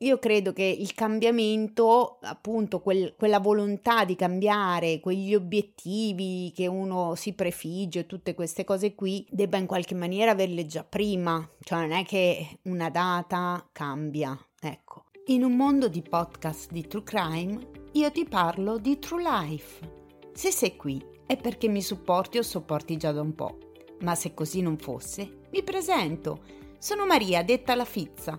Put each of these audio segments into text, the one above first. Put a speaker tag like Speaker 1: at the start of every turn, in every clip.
Speaker 1: Io credo che il cambiamento, appunto, quel, quella volontà di cambiare, quegli obiettivi che uno si prefigge, tutte queste cose qui, debba in qualche maniera averle già prima, cioè non è che una data cambia, ecco. In un mondo di podcast di True Crime, io ti parlo di True Life. Se sei qui è perché mi supporti o sopporti già da un po', ma se così non fosse, mi presento. Sono Maria, detta la Fizza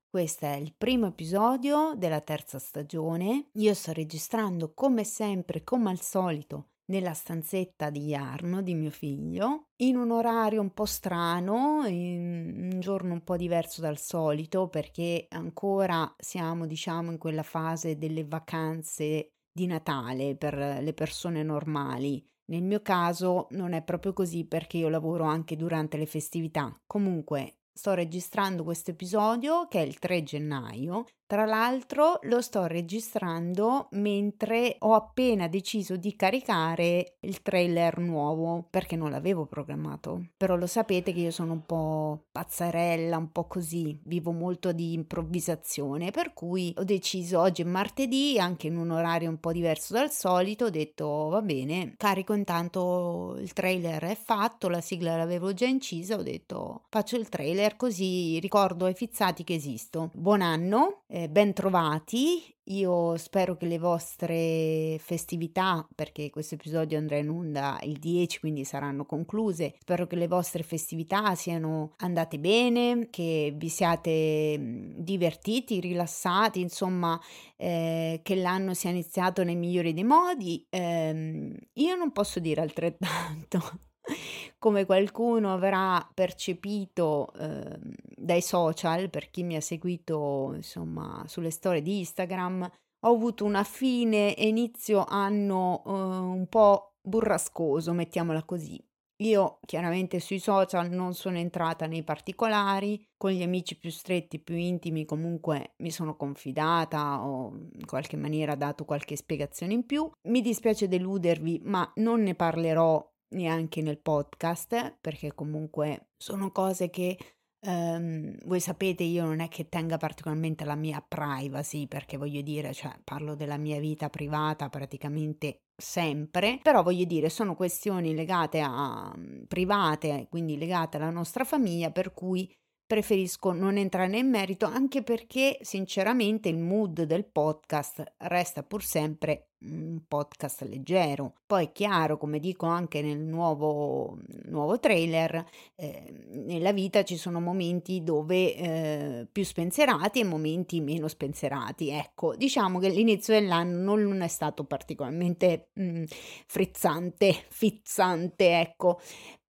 Speaker 1: Questo è il primo episodio della terza stagione. Io sto registrando come sempre, come al solito, nella stanzetta di Jarno, di mio figlio, in un orario un po' strano, un giorno un po' diverso dal solito, perché ancora siamo, diciamo, in quella fase delle vacanze di Natale per le persone normali. Nel mio caso non è proprio così perché io lavoro anche durante le festività. Comunque sto registrando questo episodio che è il 3 gennaio tra l'altro lo sto registrando mentre ho appena deciso di caricare il trailer nuovo perché non l'avevo programmato. Però lo sapete che io sono un po' pazzarella, un po' così, vivo molto di improvvisazione, per cui ho deciso oggi è martedì, anche in un orario un po' diverso dal solito, ho detto va bene, carico intanto il trailer è fatto, la sigla l'avevo già incisa, ho detto faccio il trailer così ricordo ai fizzati che esisto. Buon anno! Eh, ben trovati. Io spero che le vostre festività, perché questo episodio andrà in onda il 10, quindi saranno concluse, spero che le vostre festività siano andate bene, che vi siate divertiti, rilassati, insomma, eh, che l'anno sia iniziato nei migliori dei modi. Eh, io non posso dire altrettanto come qualcuno avrà percepito eh, dai social, per chi mi ha seguito insomma sulle storie di Instagram, ho avuto una fine e inizio anno eh, un po' burrascoso, mettiamola così. Io chiaramente sui social non sono entrata nei particolari, con gli amici più stretti, più intimi comunque mi sono confidata o in qualche maniera dato qualche spiegazione in più. Mi dispiace deludervi, ma non ne parlerò neanche nel podcast, perché comunque sono cose che um, voi sapete, io non è che tenga particolarmente la mia privacy, perché voglio dire, cioè parlo della mia vita privata praticamente sempre, però voglio dire, sono questioni legate a private, quindi legate alla nostra famiglia, per cui preferisco non entrare nel merito anche perché sinceramente il mood del podcast resta pur sempre un podcast leggero. Poi è chiaro, come dico anche nel nuovo, nuovo trailer, eh, nella vita ci sono momenti dove eh, più spensierati e momenti meno spensierati. Ecco, diciamo che l'inizio dell'anno non è stato particolarmente mh, mm, frizzante, fizzante, ecco.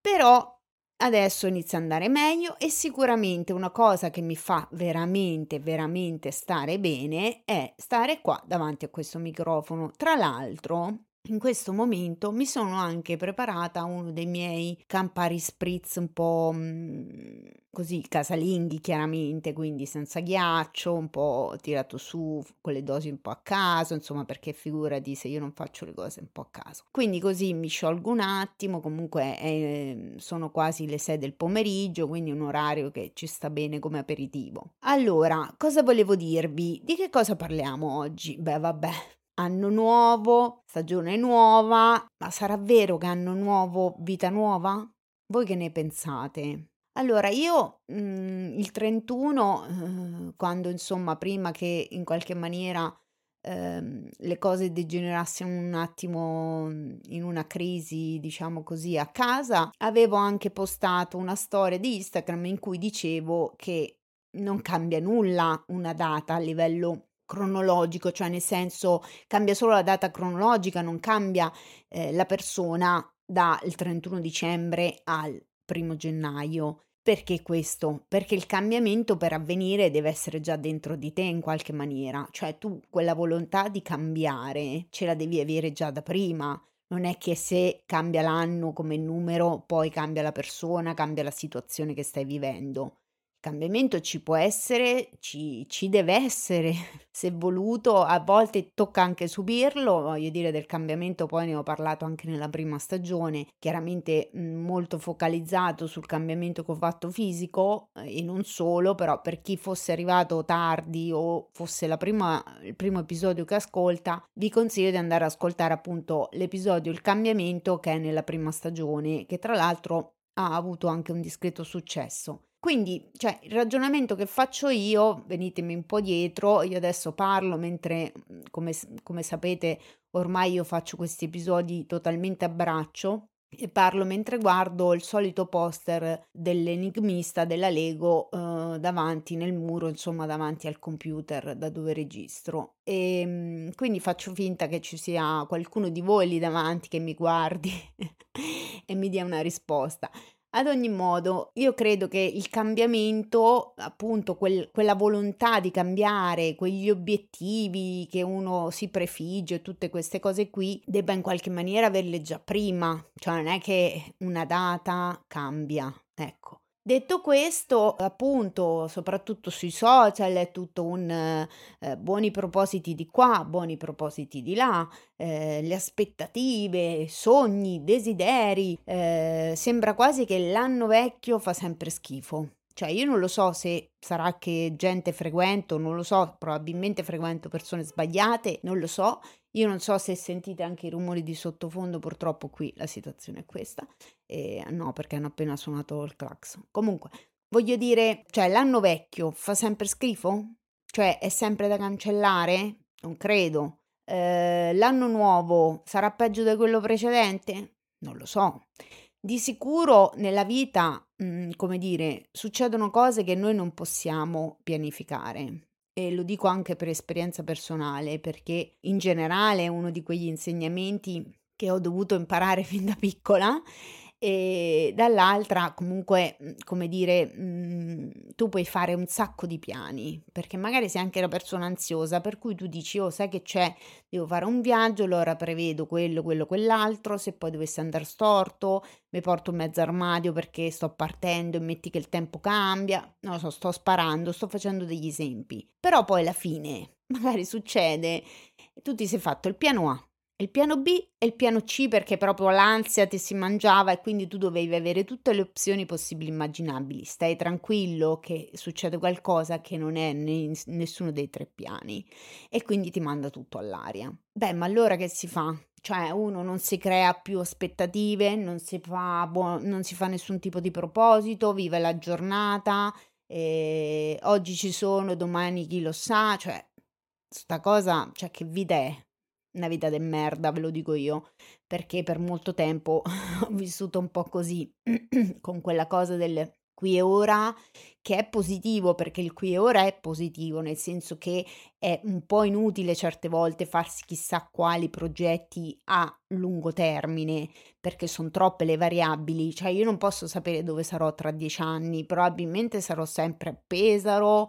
Speaker 1: Però Adesso inizia ad andare meglio e sicuramente una cosa che mi fa veramente, veramente stare bene è stare qua davanti a questo microfono. Tra l'altro, in questo momento mi sono anche preparata uno dei miei Campari Spritz un po' mh, così casalinghi chiaramente, quindi senza ghiaccio, un po' tirato su con le dosi un po' a caso, insomma perché figurati se io non faccio le cose un po' a caso. Quindi così mi sciolgo un attimo, comunque eh, sono quasi le 6 del pomeriggio, quindi un orario che ci sta bene come aperitivo. Allora, cosa volevo dirvi? Di che cosa parliamo oggi? Beh, vabbè, anno nuovo, stagione nuova, ma sarà vero che anno nuovo, vita nuova? Voi che ne pensate? Allora, io mh, mhmm, il 31, eh, quando insomma, prima che in qualche maniera ehm, le cose degenerassero un attimo in una crisi, diciamo così, a casa, avevo anche postato una storia di Instagram in cui dicevo che non cambia nulla una data a livello cronologico, cioè nel senso cambia solo la data cronologica, non cambia eh, la persona dal 31 dicembre al primo gennaio. Perché questo? Perché il cambiamento per avvenire deve essere già dentro di te in qualche maniera, cioè tu quella volontà di cambiare ce la devi avere già da prima. Non è che se cambia l'anno come numero, poi cambia la persona, cambia la situazione che stai vivendo cambiamento ci può essere, ci, ci, deve essere, se voluto, a volte tocca anche subirlo, voglio dire del cambiamento poi ne ho parlato anche nella prima stagione, chiaramente molto focalizzato sul cambiamento che ho fatto fisico eh, e non solo, però per chi fosse arrivato tardi o fosse prima, il primo episodio che ascolta, vi consiglio di andare ad ascoltare appunto l'episodio Il cambiamento che è nella prima stagione, che tra l'altro ha avuto anche un discreto successo. Quindi, cioè, il ragionamento che faccio io, venitemi un po' dietro, io adesso parlo mentre, mhmm, come, come sapete, ormai io faccio questi episodi totalmente a braccio e parlo mentre guardo il solito poster dell'enigmista della Lego eh, davanti nel muro, insomma davanti al computer da dove registro. E ehm, quindi faccio finta che ci sia qualcuno di voi lì davanti che mi guardi e mi dia una risposta. Ad ogni modo, io credo che il cambiamento, appunto, quel, quella volontà di cambiare, quegli obiettivi che uno si prefigge, tutte queste cose qui, debba in qualche maniera averle già prima, cioè non è che una data cambia, ecco. Detto questo, appunto, soprattutto sui social è tutto un eh, buoni propositi di qua, buoni propositi di là, eh, le aspettative, sogni, desideri. Eh, sembra quasi che l'anno vecchio fa sempre schifo. Cioè, io non lo so se sarà che gente frequento, non lo so, probabilmente frequento persone sbagliate, non lo so. Io non so se sentite anche i rumori di sottofondo, purtroppo qui la situazione è questa. E, no, perché hanno appena suonato il clacson. Comunque, voglio dire, cioè, l'anno vecchio fa sempre schifo? Cioè, è sempre da cancellare? Non credo. Eh, l'anno nuovo sarà peggio di quello precedente? Non lo so. Di sicuro nella vita, mhmm, come dire, succedono cose che noi non possiamo pianificare. E lo dico anche per esperienza personale, perché in generale uno di quegli insegnamenti che ho dovuto imparare fin da piccola e dall'altra comunque, mhmm, come dire, mhmm, tu puoi fare un sacco di piani, perché magari sei anche una persona ansiosa, per cui tu dici: "Oh, sai che c'è? Devo fare un viaggio, allora prevedo quello, quello, quell'altro, se poi dovesse andar storto, mi porto in mezzo armadio perché sto partendo e metti che il tempo cambia". Non lo so, sto sparando, sto facendo degli esempi. Però poi alla fine magari succede e tu ti sei fatto il piano A il piano B e il piano C perché proprio l'ansia ti si mangiava e quindi tu dovevi avere tutte le opzioni possibili e immaginabili. Stai tranquillo che succede qualcosa che non è in nessuno dei tre piani e quindi ti manda tutto all'aria. Beh, ma allora che si fa? Cioè uno non si crea più aspettative, non si fa, buo- non si fa nessun tipo di proposito, vive la giornata, e oggi ci sono, domani chi lo sa, cioè sta cosa, cioè che vita è? Una vita de merda, ve lo dico io, perché per molto tempo ho vissuto un po' così, con quella cosa del qui e ora, che è positivo, perché il qui e ora è positivo, nel senso che è un po' inutile certe volte farsi chissà quali progetti a lungo termine, perché sono troppe le variabili, cioè io non posso sapere dove sarò tra dieci anni, probabilmente sarò sempre a Pesaro,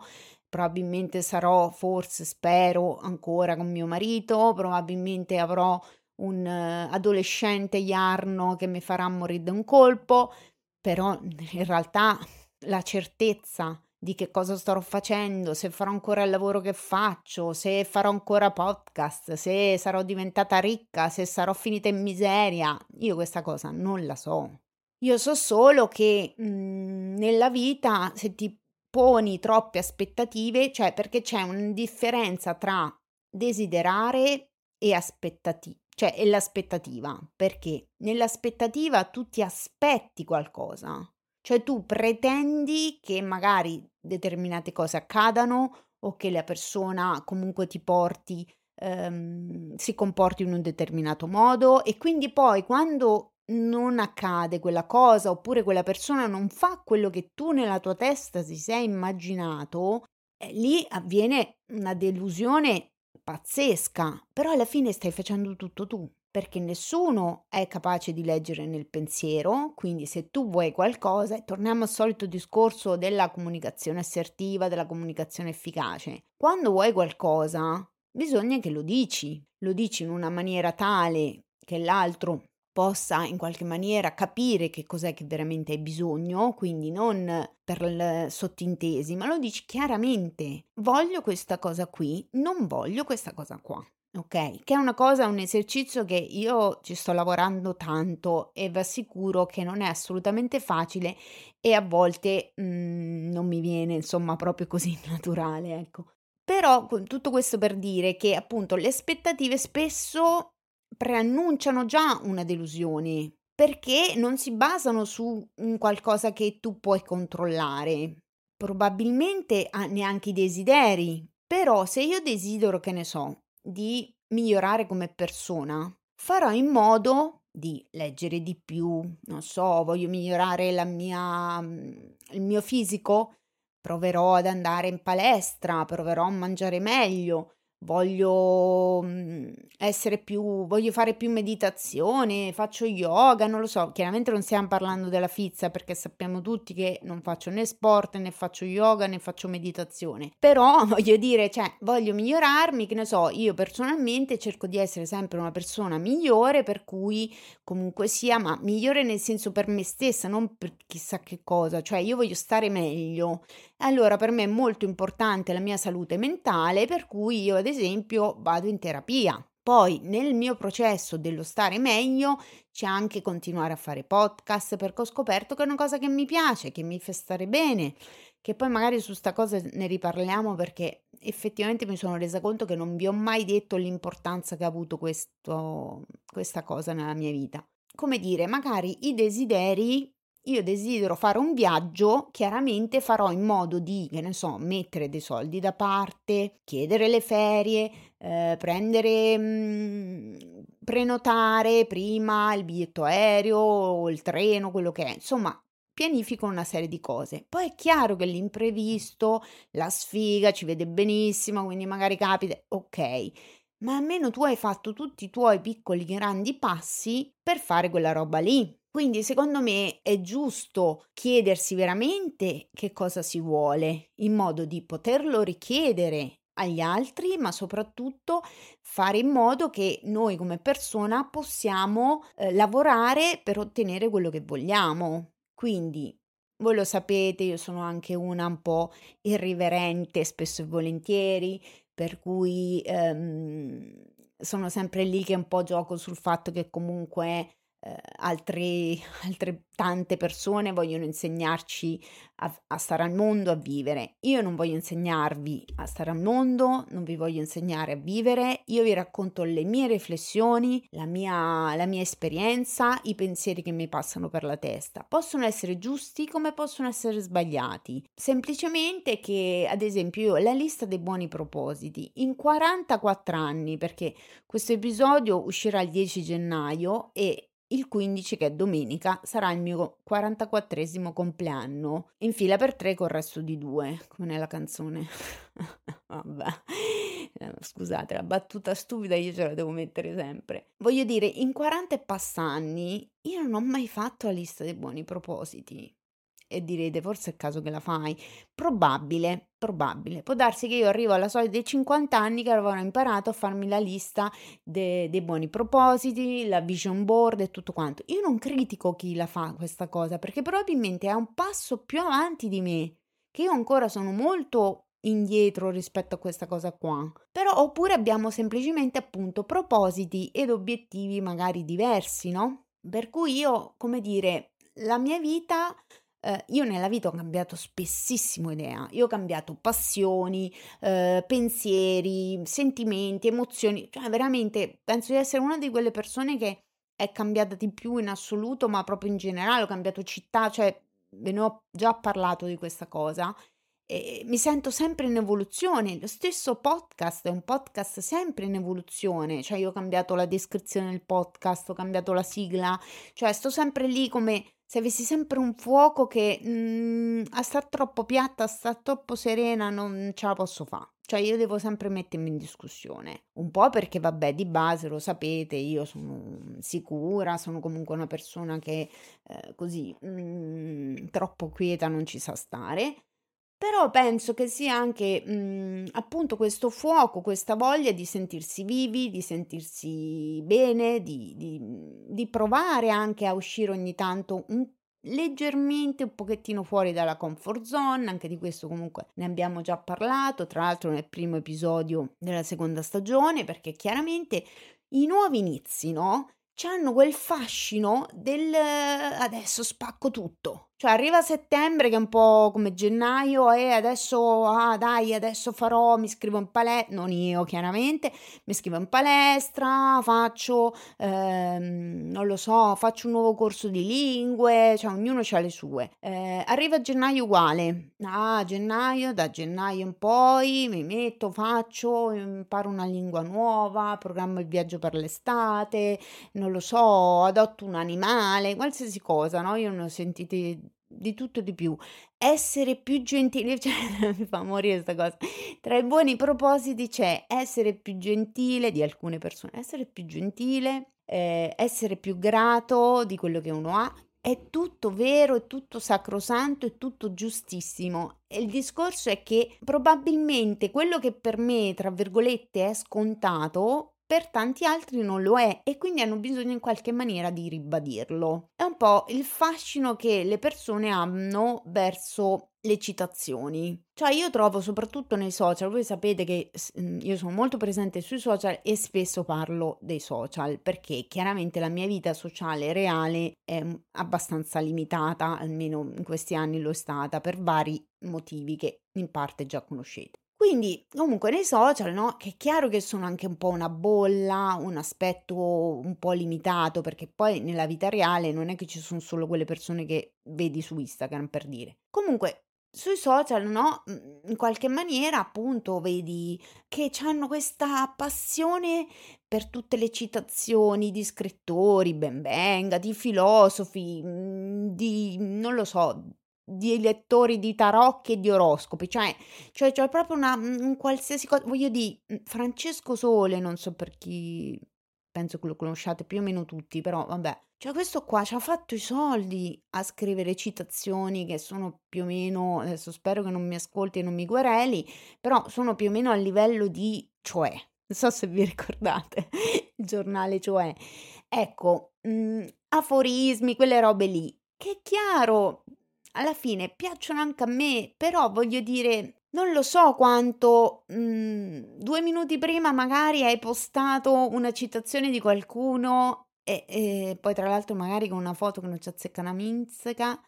Speaker 1: probabilmente sarò, forse spero, ancora con mio marito, probabilmente avrò un uh, adolescente Jarno che mi farà morire da un colpo, però in realtà la certezza di che cosa starò facendo, se farò ancora il lavoro che faccio, se farò ancora podcast, se sarò diventata ricca, se sarò finita in miseria, io questa cosa non la so. Io so solo che mh, mhmm, nella vita se ti poni troppe aspettative, cioè perché c'è una differenza tra desiderare e aspettativa, cioè e l'aspettativa, perché nell'aspettativa tu ti aspetti qualcosa, cioè tu pretendi che magari determinate cose accadano o che la persona comunque ti porti, ehm, si comporti in un determinato modo e quindi poi quando non accade quella cosa oppure quella persona non fa quello che tu nella tua testa ti sei immaginato, eh, lì avviene una delusione pazzesca, però alla fine stai facendo tutto tu. perché nessuno è capace di leggere nel pensiero, quindi se tu vuoi qualcosa, torniamo al solito discorso della comunicazione assertiva, della comunicazione efficace. Quando vuoi qualcosa, bisogna che lo dici, lo dici in una maniera tale che l'altro possa in qualche maniera capire che cos'è che veramente hai bisogno, quindi non per sottintesi, ma lo dici chiaramente. Voglio questa cosa qui, non voglio questa cosa qua. Ok, che è una cosa, un esercizio che io ci sto lavorando tanto e vi assicuro che non è assolutamente facile e a volte mh, non mi viene insomma proprio così naturale, ecco. Però tutto questo per dire che appunto le aspettative spesso preannunciano già una delusione perché non si basano su un qualcosa che tu puoi controllare. Probabilmente neanche i desideri, però se io desidero, che ne so, di migliorare come persona, farò in modo di leggere di più, non so, voglio migliorare la mia, il mio fisico, proverò ad andare in palestra, proverò a mangiare meglio, voglio mhmm, essere più voglio fare più meditazione, faccio yoga, non lo so, chiaramente non stiamo parlando della fizza perché sappiamo tutti che non faccio né sport, né faccio yoga, né faccio meditazione. Però voglio dire, cioè, voglio migliorarmi, che ne so, io personalmente cerco di essere sempre una persona migliore, per cui comunque sia, ma migliore nel senso per me stessa, non per chissà che cosa, cioè io voglio stare meglio. Allora per me è molto importante la mia salute mentale, per cui io ad esempio vado in terapia. Poi nel mio processo dello stare meglio c'è anche continuare a fare podcast perché ho scoperto che è una cosa che mi piace, che mi fa stare bene, che poi magari su sta cosa ne riparliamo perché effettivamente mi sono resa conto che non vi ho mai detto l'importanza che ha avuto questo, questa cosa nella mia vita. Come dire, magari i desideri io desidero fare un viaggio, chiaramente farò in modo di, che ne so, mettere dei soldi da parte, chiedere le ferie, eh, prendere, mh, mm, prenotare prima il biglietto aereo o il treno, quello che è. Insomma, pianifico una serie di cose. Poi è chiaro che l'imprevisto, la sfiga ci vede benissimo, quindi magari capita, ok, ma almeno tu hai fatto tutti i tuoi piccoli grandi passi per fare quella roba lì. Quindi secondo me è giusto chiedersi veramente che cosa si vuole, in modo di poterlo richiedere agli altri, ma soprattutto fare in modo che noi come persona possiamo eh, lavorare per ottenere quello che vogliamo. Quindi voi lo sapete, io sono anche una un po' irriverente, spesso e volentieri, per cui ehm, sono sempre lì che un po' gioco sul fatto che comunque eh, altri, altre tante persone vogliono insegnarci a, a, stare al mondo, a vivere. Io non voglio insegnarvi a stare al mondo, non vi voglio insegnare a vivere, io vi racconto le mie riflessioni, la mia, la mia esperienza, i pensieri che mi passano per la testa. Possono essere giusti come possono essere sbagliati. Semplicemente che, ad esempio, io la lista dei buoni propositi in 44 anni, perché questo episodio uscirà il 10 gennaio e il 15, che è domenica, sarà il mio 44esimo compleanno, in fila per tre col resto di due, come nella canzone. Vabbè, eh, scusate, la battuta stupida io ce la devo mettere sempre. Voglio dire, in 40 e passanni io non ho mai fatto la lista dei buoni propositi e direte forse è il caso che la fai. Probabile, probabile. Può darsi che io arrivo alla soglia dei 50 anni che avrò imparato a farmi la lista de- dei buoni propositi, la vision board e tutto quanto. Io non critico chi la fa questa cosa perché probabilmente è un passo più avanti di me, che io ancora sono molto indietro rispetto a questa cosa qua. Però oppure abbiamo semplicemente appunto propositi ed obiettivi magari diversi, no? Per cui io, come dire, la mia vita eh, io nella vita ho cambiato spessissimo idea, io ho cambiato passioni, eh, pensieri, sentimenti, emozioni, cioè veramente penso di essere una di quelle persone che è cambiata di più in assoluto, ma proprio in generale ho cambiato città, cioè ve ne ho già parlato di questa cosa. E mi sento sempre in evoluzione, lo stesso podcast è un podcast sempre in evoluzione, cioè io ho cambiato la descrizione del podcast, ho cambiato la sigla, cioè sto sempre lì come se avessi sempre un fuoco che mm, a sta troppo piatta, a sta troppo serena, non ce la posso fare. cioè io devo sempre mettermi in discussione, un po' perché vabbè di base lo sapete, io sono sicura, sono comunque una persona che eh, così mm, troppo quieta non ci sa stare, però penso che sia anche mm, appunto questo fuoco, questa voglia di sentirsi vivi, di sentirsi bene, di, di, di provare anche a uscire ogni tanto un leggermente un pochettino fuori dalla comfort zone, anche di questo comunque ne abbiamo già parlato, tra l'altro nel primo episodio della seconda stagione, perché chiaramente i nuovi inizi, no? C'hanno quel fascino del adesso spacco tutto. Cioè arriva settembre che è un po' come gennaio e adesso, ah dai, adesso farò, mi iscrivo in palestra, non io chiaramente, mi iscrivo in palestra, faccio, ehm, non lo so, faccio un nuovo corso di lingue, cioè ognuno ha le sue. Eh, arriva gennaio uguale, ah gennaio, da gennaio in poi mi metto, faccio, imparo una lingua nuova, programmo il viaggio per l'estate, non lo so, adotto un animale, qualsiasi cosa, no? Io ne ho sentiti di tutto di più. Essere più gentile, cioè mi fa morire questa cosa. Tra i buoni propositi c'è essere più gentile di alcune persone, essere più gentile, eh, essere più grato di quello che uno ha. È tutto vero, è tutto sacrosanto, è tutto giustissimo. E il discorso è che probabilmente quello che per me, tra virgolette, è scontato, per tanti altri non lo è e quindi hanno bisogno in qualche maniera di ribadirlo. È un po' il fascino che le persone hanno verso le citazioni. Cioè io trovo soprattutto nei social, voi sapete che mm, io sono molto presente sui social e spesso parlo dei social perché chiaramente la mia vita sociale reale è abbastanza limitata, almeno in questi anni lo è stata per vari motivi che in parte già conoscete. Quindi, comunque nei social, no, che è chiaro che sono anche un po' una bolla, un aspetto un po' limitato, perché poi nella vita reale non è che ci sono solo quelle persone che vedi su Instagram per dire. Comunque, sui social, no, in qualche maniera appunto vedi che hanno questa passione per tutte le citazioni di scrittori, ben venga, di filosofi, di non lo so, di lettori di tarocchi e di oroscopi, cioè, cioè, cioè proprio una, un qualsiasi cosa, voglio dire, Francesco Sole, non so per chi, penso che lo conosciate più o meno tutti, però vabbè, cioè questo qua ci ha fatto i soldi a scrivere citazioni che sono più o meno, adesso spero che non mi ascolti e non mi quereli, però sono più o meno a livello di cioè, non so se vi ricordate il giornale cioè, ecco, mh, aforismi, quelle robe lì, che è chiaro, alla fine piacciono anche a me, però voglio dire, non lo so quanto mh, due minuti prima magari hai postato una citazione di qualcuno e, e, poi tra l'altro magari con una foto che non ci azzecca una minzica,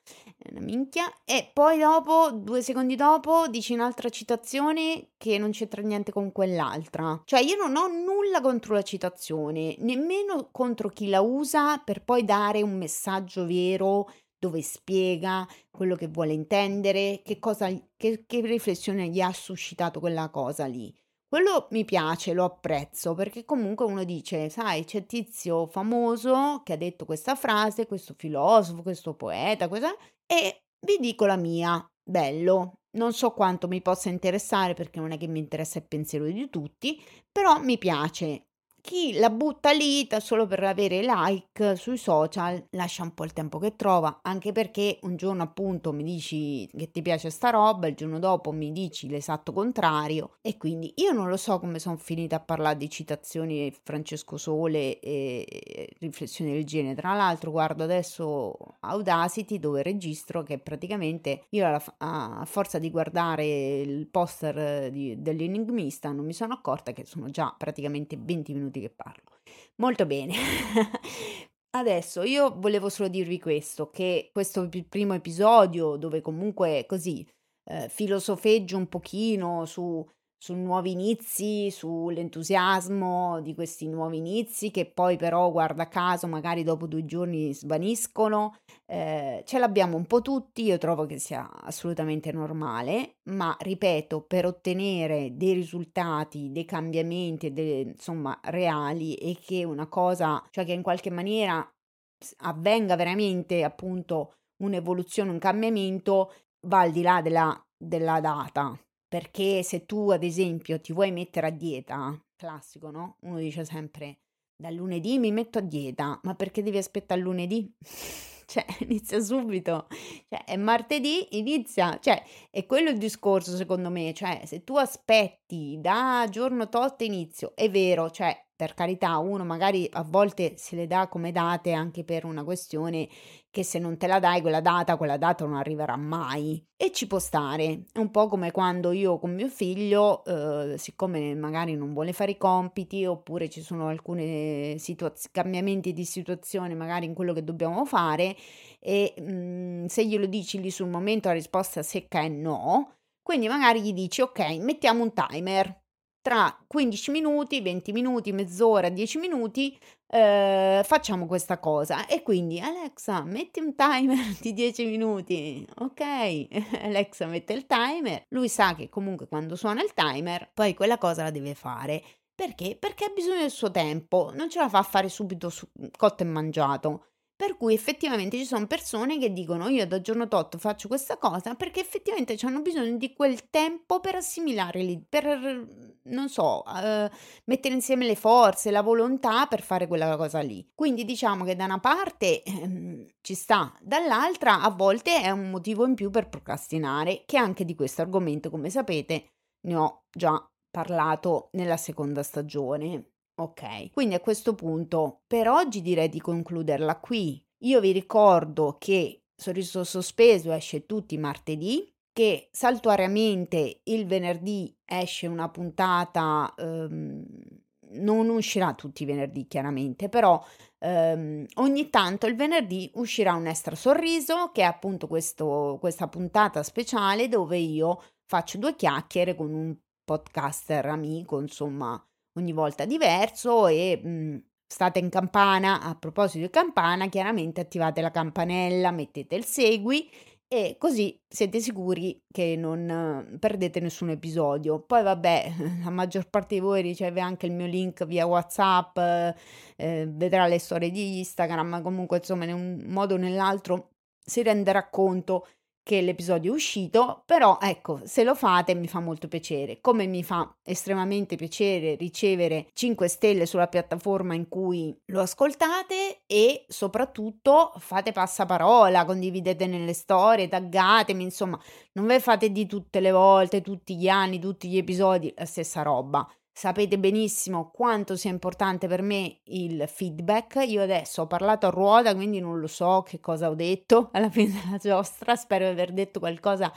Speaker 1: una minchia, e poi dopo, due secondi dopo, dici un'altra citazione che non c'entra niente con quell'altra. Cioè io non ho nulla contro la citazione, nemmeno contro chi la usa per poi dare un messaggio vero dove spiega quello che vuole intendere, che, cosa, che, che riflessione gli ha suscitato quella cosa lì. Quello mi piace, lo apprezzo, perché comunque uno dice, sai, c'è tizio famoso che ha detto questa frase, questo filosofo, questo poeta, questa, e vi dico la mia, bello. Non so quanto mi possa interessare perché non è che mi interessa il pensiero di tutti, però mi piace chi la butta lì solo per avere like sui social lascia un po' il tempo che trova, anche perché un giorno appunto mi dici che ti piace sta roba, il giorno dopo mi dici l'esatto contrario e quindi io non lo so come sono finita a parlare di citazioni di Francesco Sole e riflessioni del genere. Tra l'altro guardo adesso Audacity dove registro che praticamente io a, forza di guardare il poster di, dell'enigmista non mi sono accorta che sono già praticamente 20 minuti minuti che parlo. Molto bene. Adesso io volevo solo dirvi questo, che questo primo episodio dove comunque così eh, filosofeggio un pochino su su nuovi inizi, sull'entusiasmo di questi nuovi inizi che poi però, guarda caso, magari dopo due giorni svaniscono. Eh, ce l'abbiamo un po' tutti, io trovo che sia assolutamente normale, ma ripeto, per ottenere dei risultati, dei cambiamenti, de, insomma, reali e che una cosa, cioè che in qualche maniera avvenga veramente appunto un'evoluzione, un cambiamento, va al di là della, della data perché se tu ad esempio ti vuoi mettere a dieta, classico, no? Uno dice sempre dal lunedì mi metto a dieta, ma perché devi aspettare lunedì? cioè inizia subito, cioè è martedì, inizia, cioè è quello il discorso secondo me, cioè se tu aspetti da giorno tot inizio, è vero, cioè per carità, uno magari a volte se le dà come date anche per una questione che se non te la dai quella data, quella data non arriverà mai. E ci può stare. È un po' come quando io con mio figlio, eh, siccome magari non vuole fare i compiti, oppure ci sono alcuni situaz- cambiamenti di situazione magari in quello che dobbiamo fare, e mh, mm, se glielo dici lì sul momento la risposta secca è no. Quindi magari gli dici ok, mettiamo un timer tra 15 minuti, 20 minuti, mezz'ora, 10 minuti eh, facciamo questa cosa e quindi Alexa metti un timer di 10 minuti ok Alexa mette il timer lui sa che comunque quando suona il timer poi quella cosa la deve fare perché? Perché ha bisogno del suo tempo, non ce la fa a fare subito su, cotto e mangiato. Per cui effettivamente ci sono persone che dicono io da giorno tot faccio questa cosa perché effettivamente hanno bisogno di quel tempo per assimilare, per, non so, uh, mettere insieme le forze, la volontà per fare quella cosa lì. Quindi diciamo che da una parte ehm, ci sta, dall'altra a volte è un motivo in più per procrastinare, che anche di questo argomento, come sapete, ne ho già parlato nella seconda stagione. Ok, quindi a questo punto per oggi direi di concluderla qui. Io vi ricordo che Sorriso Sospeso esce tutti i martedì, che saltuariamente il venerdì esce una puntata, um, non uscirà tutti i venerdì chiaramente, però um, ogni tanto il venerdì uscirà un extra sorriso, che è appunto questo, questa puntata speciale dove io faccio due chiacchiere con un podcaster amico, insomma ogni volta diverso e mh, mhmm, state in campana. A proposito di campana, chiaramente attivate la campanella, mettete il segui e così siete sicuri che non perdete nessun episodio. Poi vabbè, la maggior parte di voi riceve anche il mio link via WhatsApp, eh, vedrà le storie di Instagram, comunque insomma in un modo o nell'altro si renderà conto che l'episodio è uscito, però ecco, se lo fate mi fa molto piacere, come mi fa estremamente piacere ricevere 5 stelle sulla piattaforma in cui lo ascoltate e soprattutto fate passaparola, condividete nelle storie, taggatemi, insomma, non ve fate di tutte le volte, tutti gli anni, tutti gli episodi la stessa roba. Sapete benissimo quanto sia importante per me il feedback. Io adesso ho parlato a ruota, quindi non lo so che cosa ho detto alla fine della giostra. Spero di aver detto qualcosa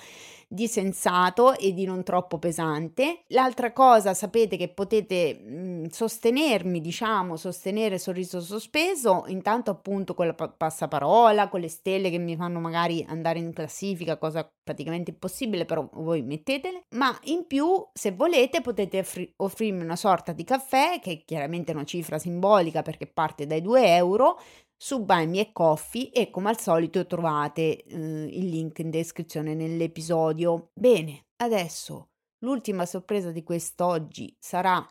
Speaker 1: di sensato e di non troppo pesante. L'altra cosa, sapete che potete mh, mhmm, sostenermi, diciamo, sostenere sorriso sospeso, intanto appunto con la pa- passaparola, con le stelle che mi fanno magari andare in classifica, cosa praticamente impossibile, però voi mettetele. Ma in più, se volete, potete offri- offrirmi una sorta di caffè, che è chiaramente una cifra simbolica perché parte dai 2 euro su Buy Me Coffee e come al solito trovate eh, il link in descrizione nell'episodio. Bene, adesso l'ultima sorpresa di quest'oggi sarà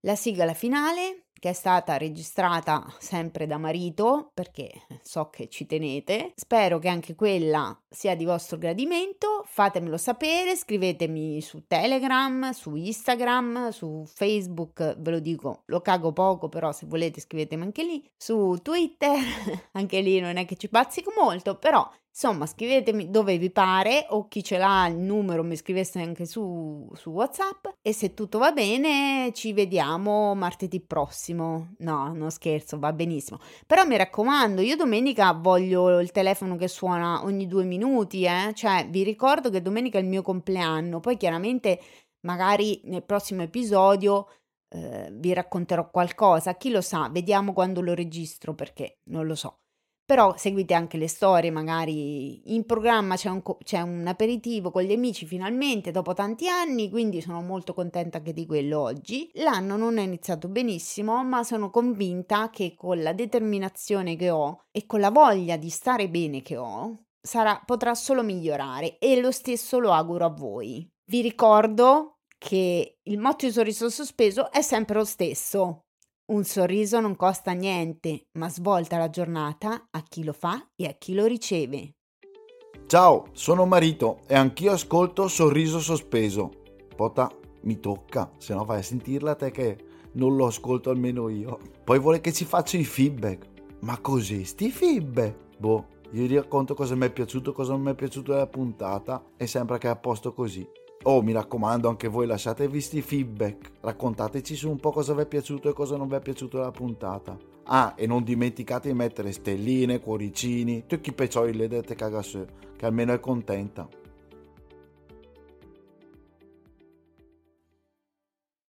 Speaker 1: la sigla finale che è stata registrata sempre da marito perché so che ci tenete. Spero che anche quella sia di vostro gradimento. Fatemelo sapere, scrivetemi su Telegram, su Instagram, su Facebook, ve lo dico, lo cago poco, però se volete scrivetemi anche lì, su Twitter, anche lì non è che ci bazzico molto, però Insomma, scrivetemi dove vi pare o chi ce l'ha il numero mi scrivesse anche su, su WhatsApp e se tutto va bene ci vediamo martedì prossimo. No, non scherzo, va benissimo. Però mi raccomando, io domenica voglio il telefono che suona ogni due minuti, eh? Cioè, vi ricordo che domenica è il mio compleanno, poi chiaramente magari nel prossimo episodio eh, vi racconterò qualcosa, chi lo sa, vediamo quando lo registro perché non lo so. Però seguite anche le storie, magari in programma c'è un, c'è un aperitivo con gli amici finalmente dopo tanti anni, quindi sono molto contenta anche di quello oggi. L'anno non è iniziato benissimo, ma sono convinta che con la determinazione che ho e con la voglia di stare bene che ho, sarà, potrà solo migliorare e lo stesso lo auguro a voi. Vi ricordo che il motto di sorriso sospeso è sempre lo stesso. Un sorriso non costa niente, ma svolta la giornata a chi lo fa e a chi lo riceve.
Speaker 2: Ciao, sono Marito e anch'io ascolto Sorriso Sospeso. Pota, mi tocca, se no vai a sentirla te che non lo ascolto almeno io. Poi vuole che ci faccia i feedback. Ma così, sti feedback? Boh, io racconto cosa mi è piaciuto, cosa non mi è piaciuto della puntata e sembra che è a posto così. Oh, mi raccomando, anche voi lasciate visti i feedback, raccontateci su un po' cosa vi è piaciuto e cosa non vi è piaciuto della puntata. Ah, e non dimenticate di mettere stelline, cuoricini, tutti i peccioli le dette cagasse, che almeno è contenta.